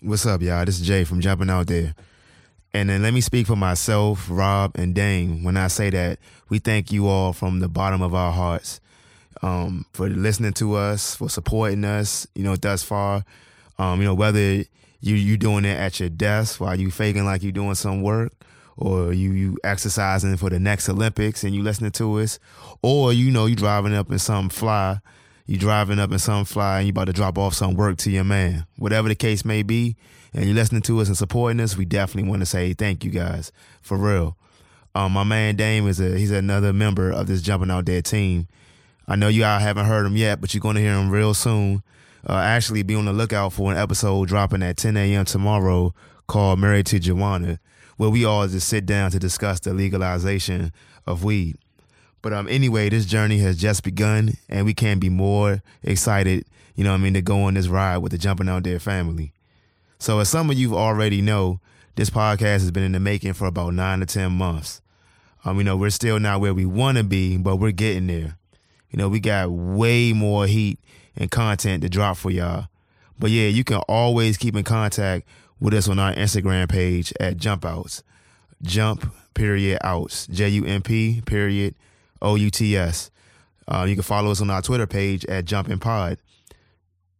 What's up, y'all? This is Jay from Jumping Out There. And then let me speak for myself, Rob, and Dame when I say that we thank you all from the bottom of our hearts um, for listening to us, for supporting us, you know, thus far. Um, you know, whether you you doing it at your desk while you faking like you're doing some work, or you you exercising for the next Olympics and you listening to us, or you know you driving up in some fly, you driving up in some fly and you about to drop off some work to your man. Whatever the case may be, and you listening to us and supporting us, we definitely want to say thank you guys for real. Um, my man Dame is a he's another member of this jumping out there team. I know you all haven't heard him yet, but you're to hear him real soon. Uh, actually, be on the lookout for an episode dropping at 10 a.m. tomorrow called Married to Joanna, where we all just sit down to discuss the legalization of weed. But um, anyway, this journey has just begun, and we can't be more excited, you know I mean, to go on this ride with the Jumping Out There family. So, as some of you already know, this podcast has been in the making for about nine to 10 months. Um, you know, we're still not where we want to be, but we're getting there. You know, we got way more heat and content to drop for y'all. But yeah, you can always keep in contact with us on our Instagram page at Jump Outs. Jump period outs. J U M P period O U T S. Uh, you can follow us on our Twitter page at Jumpin' Pod.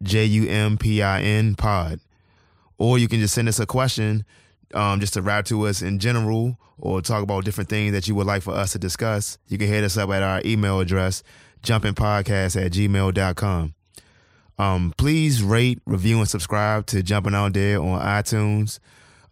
J U M P I N Pod. Or you can just send us a question um, just to rap to us in general or talk about different things that you would like for us to discuss. You can hit us up at our email address, jumpinpodcast at gmail.com. Um, please rate, review, and subscribe to Jumping Out There on iTunes.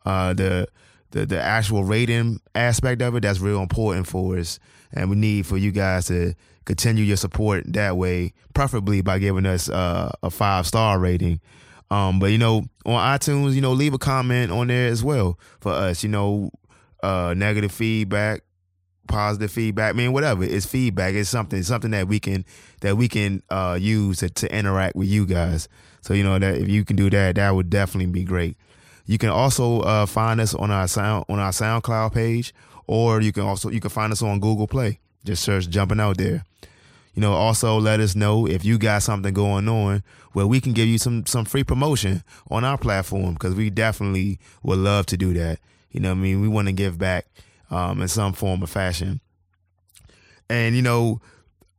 Uh, the, the the actual rating aspect of it that's real important for us, and we need for you guys to continue your support that way, preferably by giving us uh, a five star rating. Um, but you know, on iTunes, you know, leave a comment on there as well for us. You know, uh, negative feedback, positive feedback. I mean, whatever. It's feedback. It's something. something that we can that we can uh, use to, to interact with you guys. So you know that if you can do that, that would definitely be great. You can also uh, find us on our sound on our SoundCloud page, or you can also you can find us on Google Play. Just search "Jumping Out There." You know, also let us know if you got something going on where we can give you some some free promotion on our platform because we definitely would love to do that. You know, I mean, we want to give back um, in some form or fashion. And you know,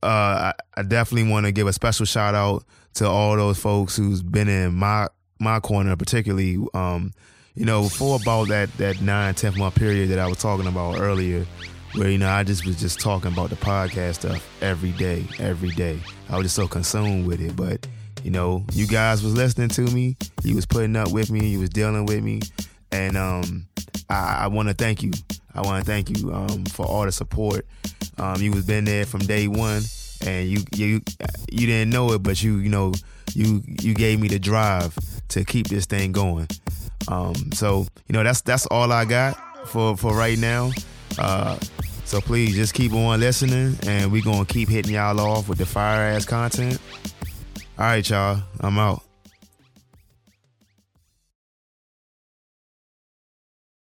uh, I, I definitely want to give a special shout out to all those folks who's been in my my corner, particularly. Um, you know, for about that that nine tenth month period that I was talking about earlier, where you know I just was just talking about the podcast stuff every day, every day. I was just so consumed with it, but you know, you guys was listening to me, you was putting up with me, you was dealing with me, and um, I, I want to thank you. I want to thank you um, for all the support. Um, you was been there from day one, and you you you didn't know it, but you you know you you gave me the drive to keep this thing going. Um, so you know that's that's all I got for for right now. Uh, so please just keep on listening, and we gonna keep hitting y'all off with the fire ass content. All right, y'all, I'm out.